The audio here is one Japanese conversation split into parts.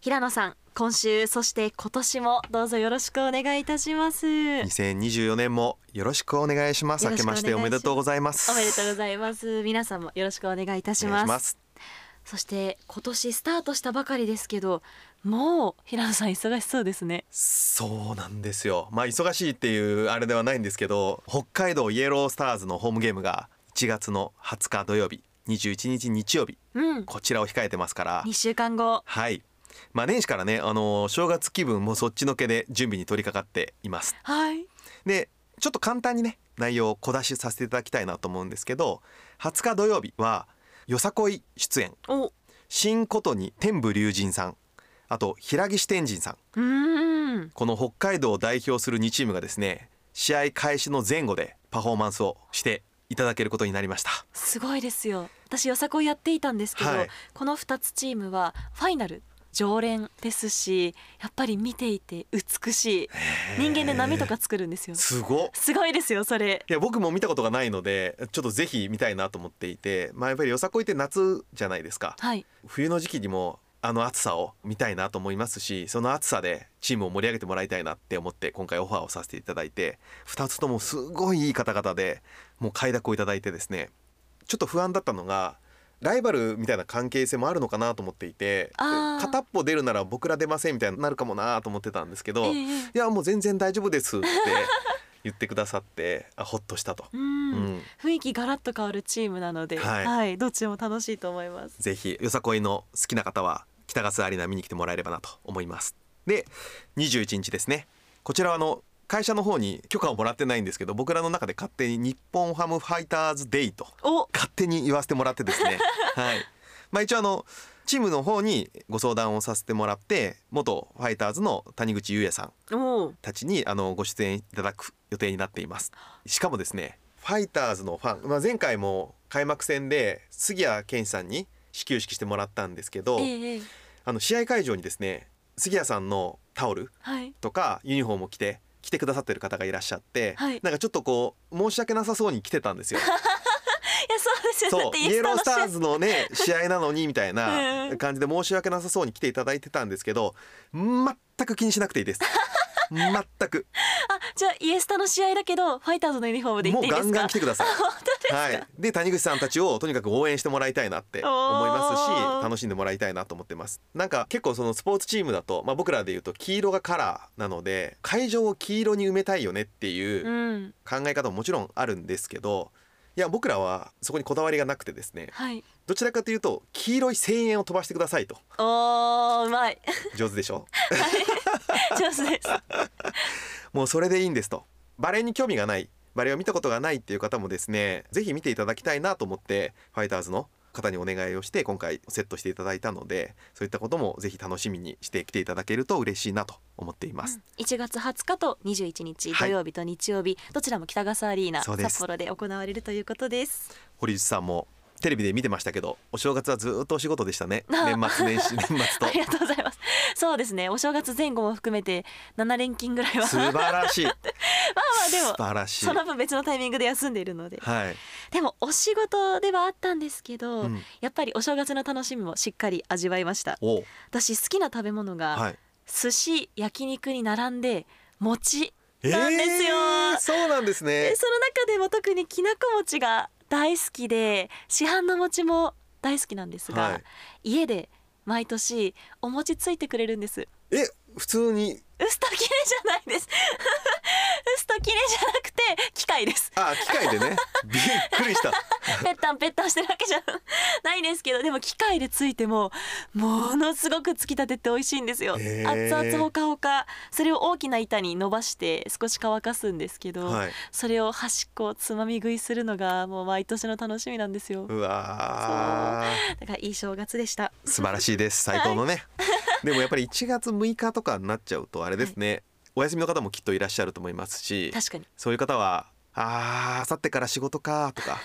平野さん今週そして今年もどうぞよろしくお願いいたします。2024年もよろしくお願いします。明けましておめでとうございます。おめでとうございます。皆さんもよろしくお願いいたします。そして今年スタートしたばかりですけどもう平野さん忙しそうですね。そうなんですよ。まあ忙しいっていうあれではないんですけど北海道イエロースターズのホームゲームが1月の20日土曜日21日日曜日、うん、こちらを控えてますから。2週間後。はいまあ年始からねあの正月気分もそっちのけで準備に取り掛かっています。はい。でちょっと簡単にね内容を小出しさせていただきたいなと思うんですけど20日土曜日はよさこい出演。新ことに天武龍神さん。あと平岸天神さん。この北海道を代表する2チームがですね試合開始の前後でパフォーマンスをしていただけることになりました。すごいですよ。私よさこいやっていたんですけど、はい、この2つチームはファイナル常連ですしやっぱり見ていて美しい。人間で波とか作るんですよ。すごすごいですよそれ。いや僕も見たことがないのでちょっとぜひ見たいなと思っていてまあやっぱりよさこいって夏じゃないですか、はい、冬の時期にもあの暑さを見たいなと思いますしその暑さでチームを盛り上げてもらいたいなって思って今回オファーをさせていただいて2つともすごいいい方々でもう快諾をいただいてですねちょっと不安だったのがライバルみたいな関係性もあるのかなと思っていて片っぽ出るなら僕ら出ませんみたいになるかもなと思ってたんですけど、えー、いやもう全然大丈夫ですって言ってくださって あほっとしたと、うん、雰囲気ガラッと変わるチームなので、はい、はい、どっちも楽しいと思います。ぜひよさこいの好きな方は北ガスアリーナ見に来てもらえればなと思います。で21日ですね。こちらはあの会社の方に許可をもらってないんですけど僕らの中で勝手に日本ハムファイターズデイと勝手に言わせてもらってですね。はい。まあ一応あのチームの方にご相談をさせてもらって元ファイターズの谷口優也さんたちにあのご出演いただく予定になっています。しかもですねファイターズのファン、まあ、前回も開幕戦で杉谷拳士さんに始球式してもらったんですけど、ええ、あの試合会場にですね杉谷さんのタオルとかユニフォームを着て来てくださってる方がいらっしゃって、はい、なんかちょっとこう申し訳なさそうに来てたんですよ。いやそうですよ。イエロースターズのね試合なのにみたいな 感じで申し訳なさそうに来ていただいてたんですけど全く気にしなくていいです。全く。あじゃあイエスタの試合だけどファイターズのユニフォームで行っていいですか？もうガンガン来てください。はい、で谷口さんたちをとにかく応援してもらいたいなって思いますし楽しんでもらいたいなと思ってます。なんか結構そのスポーツチームだと、まあ、僕らでいうと黄色がカラーなので会場を黄色に埋めたいよねっていう考え方ももちろんあるんですけど、いや僕らはそこにこだわりがなくてですね、はい、どちらかというと黄色い声援を飛ばしてくださいと。おーうまい。上手でしょ、はい、上手です。もうそれでいいんですと。バレーに興味がない。バレーを見たことがないっていう方もですねぜひ見ていただきたいなと思ってファイターズの方にお願いをして今回セットしていただいたのでそういったこともぜひ楽しみにしてきていただけると嬉しいなと思っています、うん、1月20日と21日土曜日と日曜日、はい、どちらも北笠アリーナ札幌で行われるということです。堀内さんもテレビで見てましたけどお正月はずっとお仕事でしたね。年末年始 年末と。ありがとうございます。そうですね。お正月前後も含めて7連勤ぐらいは。素晴らしい。ま でも素晴らしい。その分別のタイミングで休んでいるので、はい、でもお仕事ではあったんですけど、うん、やっぱりお正月の楽しみもしっかり味わいました。私好きな食べ物が、はい、寿司焼肉に並んで餅なんですよ、えー、そうなんですね。その中でも特にきなこ餅が大好きで市販の餅も大好きなんですが、はい、家で毎年お餅ついてくれるんです。え普通に？ウスタキネじゃないですウスタキネじゃなくて機械です。あ機械でね。びっくりした。ペッタンペッタンしてるわけじゃないですけどでも機械でついてもものすごくつきたてって美味しいんですよ。熱々ほかほかそれを大きな板に伸ばして少し乾かすんですけど、はい、それを端っこつまみ食いするのがもう毎年の楽しみなんですよ。うわだからいい正月でした。素晴らしいです 最高のね、はい、でもやっぱり1月6日とかになっちゃうとあれですね、はい。お休みの方もきっといらっしゃると思いますし確かに。そういう方は「あさってから仕事か」とか、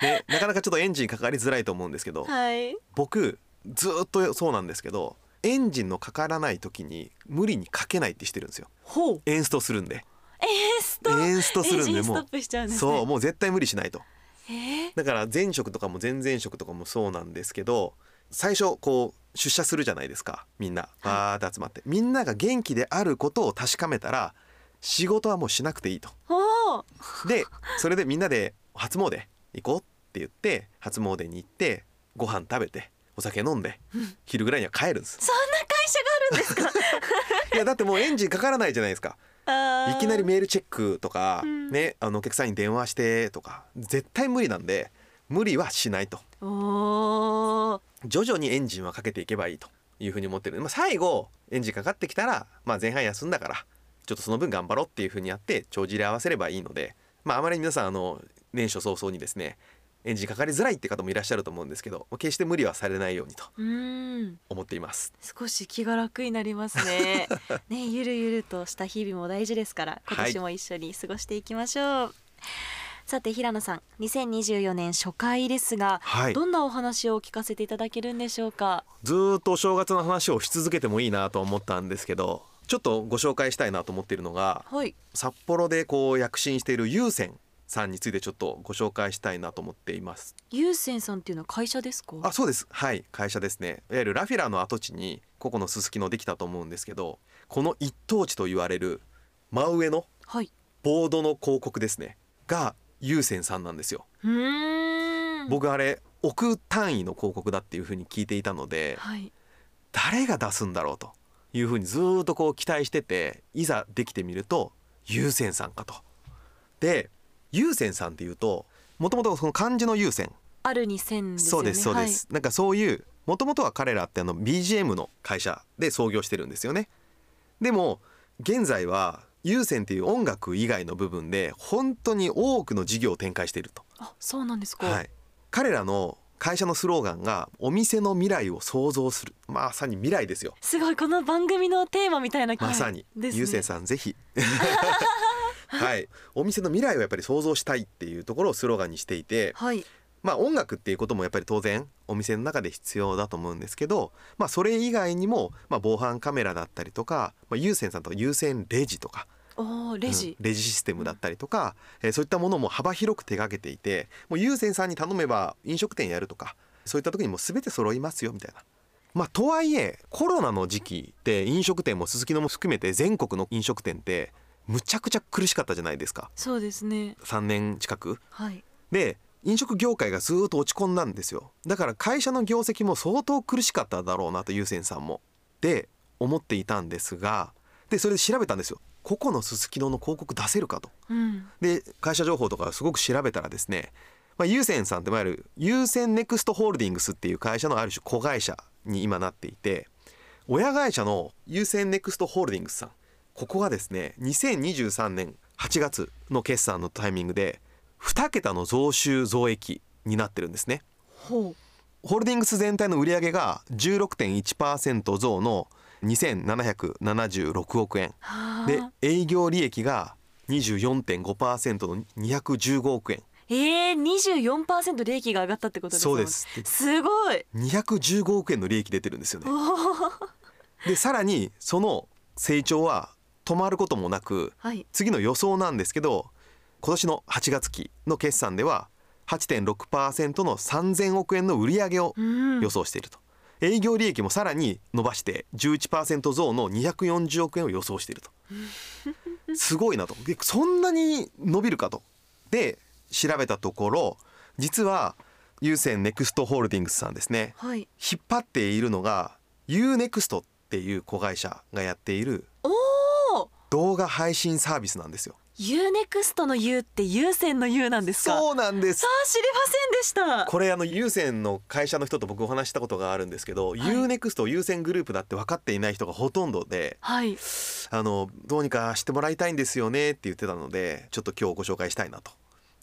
ね、なかなかちょっとエンジンかかりづらいと思うんですけどはい。僕ずーっとそうなんですけどエンジンのかからない時に無理にかけないってしてるんですよ。ほう。エンストするんで。エンスト。エンストするんでもう。うね。そうもう絶対無理しないと。えー？だから前職とかも前々職とかもそうなんですけど最初こう出社するじゃないですかみんな。バーって集まって、みんなが元気であることを確かめたら仕事はもうしなくていいと。でそれでみんなで初詣行こうって言って初詣に行ってご飯食べてお酒飲んで昼ぐらいには帰るんです。そんな会社があるんですか？いやだってもうエンジンかからないじゃないですか。いきなりメールチェックとか、うん。ねあのお客さんに電話してとか絶対無理なんで無理はしないと。徐々にエンジンはかけていけばいいというふうに思ってる、まあ、最後エンジンかかってきたら、まあ、前半休んだからちょっとその分頑張ろうっていうふうにやって帳尻合わせればいいので、まあ、あまり皆さんあの年初早々にですねエンジンかかりづらいって方もいらっしゃると思うんですけど決して無理はされないようにと思っています。少し気が楽になりますね。ねゆるゆるとした日々も大事ですから今年も一緒に過ごしていきましょう、さて平野さん2024年初回ですが、はい。どんなお話を聞かせていただけるんでしょうか？ずーっとお正月の話をし続けてもいいなと思ったんですけどちょっとご紹介したいなと思っているのがはい。札幌でこう躍進している優先さんについてちょっとご紹介したいなと思っています。優先さんっていうのは会社ですか？あそうです。はい。会社ですね。いわゆるラフィラの跡地にここのすすきのできたと思うんですけどこの一等地と言われる真上のはい。ボードの広告ですね。が優先さんなんですよ。僕あれ億単位の広告だっていうふうに聞いていたのではい。誰が出すんだろうというふうにずーっとこう期待してていざできてみると優先さんかと。で優先さんっていうともともとその漢字の優先。あるに線ね。そうですそうです、なんかそういうもともとは彼らってあの BGM の会社で創業してるんですよね。でも現在は優先っていう音楽以外の部分で本当に多くの事業を展開していると、あそうなんですか、はい、彼らの会社のスローガンがお店の未来を創造する。まさに未来ですよ。すごいこの番組のテーマみたいなまさに、ですね優先さんぜひ。はい。お店の未来をやっぱり創造したいっていうところをスローガンにしていてはい。まあ音楽っていうこともやっぱり当然お店の中で必要だと思うんですけど、まあ、それ以外にも、まあ、防犯カメラだったりとか、まあ、優先さんとか優先レジとかレジ、うんレジシステムだったりとか、えーそういったものも幅広く手掛けていてもう優先さんに頼めば飲食店やるとかそういった時にもう全て揃いますよみたいな。まあ、とはいえコロナの時期って飲食店もすすきのも含めて全国の飲食店ってむちゃくちゃ苦しかったじゃないですか。そうですね。3年近く。はい。で飲食業界がずーっと落ち込んだんですよ。だから会社の業績も相当苦しかっただろうなと優先さんも。で思っていたんですがでそれで調べたんですよ個々のすすきのの広告出せるかと。うん。で会社情報とかすごく調べたらですね、まあ、優先さんっていわゆる優先ネクストホールディングスっていう会社のある種子会社に今なっていて親会社の優先ネクストホールディングスさんここがですね2023年8月の決算のタイミングで2桁の増収増益になってるんですね。ほホールディングス全体の売上が16.1%増の2776億円。で営業利益が24.5%の215億円。えー、24%利益が上がったってことですかそうです。すごい。215億円の利益出てるんですよね。でさらにその成長は止まることもなくはい。次の予想なんですけど今年の8月期の決算では8.6%の3000億円の売上をうん。予想していると、営業利益もさらに伸ばして11%増の240億円を予想していると。すごいなと。でそんなに伸びるかと。で調べたところ実は優先ネクストホールディングスさんですね。はい。引っ張っているのが UNEXT っていう子会社がやっている動画配信サービスなんですよ UNEXT の U って優先の U なんですか？そうなんです。あー知りませんでした。これあの優先の会社の人と僕お話ししたことがあるんですけど、い。UNEXT 優先グループだって分かっていない人がほとんどではい。あのどうにかしてもらいたいんですよねって言ってたのでちょっと今日ご紹介したいなと。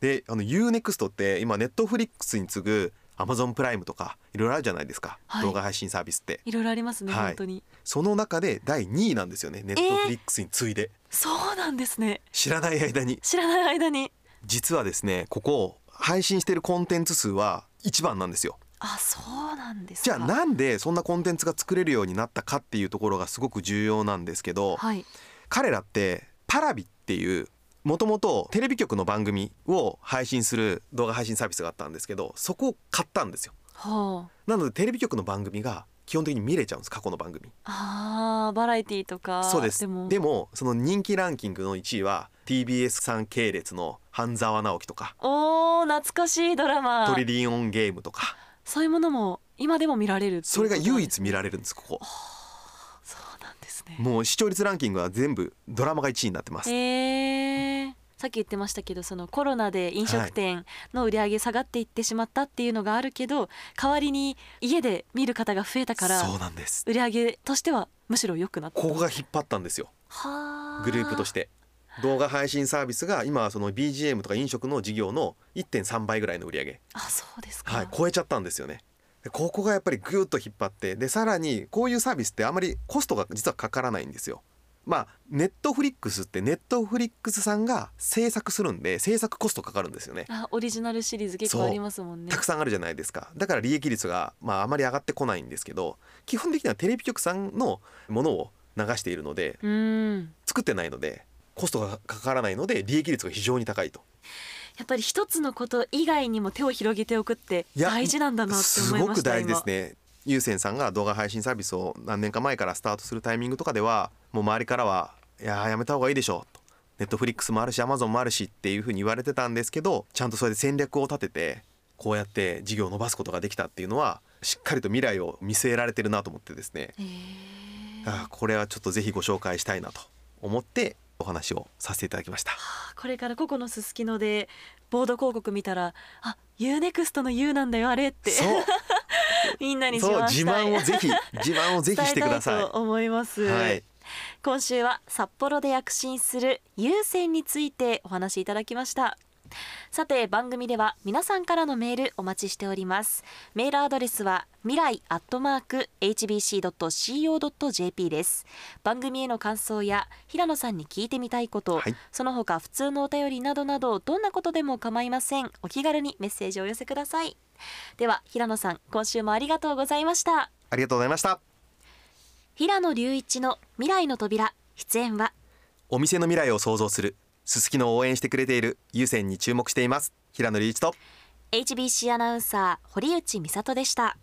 であの UNEXT って今ネットフリックスに次ぐ Amazon プライムとかいろいろあるじゃないですか、はい。動画配信サービスって。いろいろありますね、はい。本当に。その中で第2位なんですよねネットフリックスに次いで、そうなんですね。知らない間に。知らない間に。実はですねここ配信してるコンテンツ数は一番なんですよ。あそうなんですか。じゃあなんでそんなコンテンツが作れるようになったかっていうところがすごく重要なんですけど、はい。彼らってパラビっていうもともとテレビ局の番組を配信する動画配信サービスがあったんですけどそこを買ったんですよ。はなのでテレビ局の番組が基本的に見れちゃうんです過去の番組。ああーバラエティとかそうです。でも。その人気ランキングの1位は TBS さん系列の半沢直樹とかおー懐かしいドラマ。トリリオンゲームとか。そういうものも今でも見られるそれが唯一見られるんですここ。そうなんですね。もう視聴率ランキングは全部ドラマが1位になってます。へえさっき言ってましたけどそのコロナで飲食店の売り上げ下がっていってしまったっていうのがあるけど、代わりに家で見る方が増えたからそうなんです。売り上げとしてはむしろ良くなった。ここが引っ張ったんですよ。はあグループとして。動画配信サービスが今はその BGM とか飲食の事業の1.3倍ぐらいの売り上げ、あそうですか、はい、超えちゃったんですよね。でここがやっぱりぐーっと引っ張ってでさらにこういうサービスってあまりコストが実はかからないんですよ。まあネットフリックスってネットフリックスさんが制作するんで制作コストかかるんですよね。あオリジナルシリーズ結構ありますもんね。たくさんあるじゃないですか。だから利益率がまああまり上がってこないんですけど基本的にはテレビ局さんのものを流しているので作ってないのでコストがかからないので利益率が非常に高いとやっぱり一つのこと以外にも手を広げておくって大事なんだなってす思いましたごく大事です今ね。有線さんが動画配信サービスを何年か前からスタートするタイミングとかではもう周りからはいやーやめた方がいいでしょう。とネットフリックスもあるしアマゾンもあるしっていうふうに言われてたんですけどちゃんとそれで戦略を立ててこうやって事業を伸ばすことができたっていうのはしっかりと未来を見据えられてるなと思ってですね。へー。あーこれはちょっとぜひご紹介したいなと思ってお話をさせていただきました。これからココのすすきのでボード広告見たらあ UNEXT の U なんだよあれって。そう。みんなに自そう慢をぜひ自慢をぜひしてください。伝えたいと思います、はい。今週は札幌で躍進する優先についてお話しいただきましたさて番組では皆さんからのメールお待ちしております。メールアドレスは未来アットマーク hbc.co.jp です。番組への感想や平野さんに聞いてみたいこと、はい。その他普通のお便りなどなどどんなことでも構いません。お気軽にメッセージをお寄せください。では平野さん今週もありがとうございました。ありがとうございました。平野隆一の未来の扉出演は？お店の未来を創造するすすきのを応援してくれている優先に注目しています。平野隆一と。HBC アナウンサー堀内美里でした。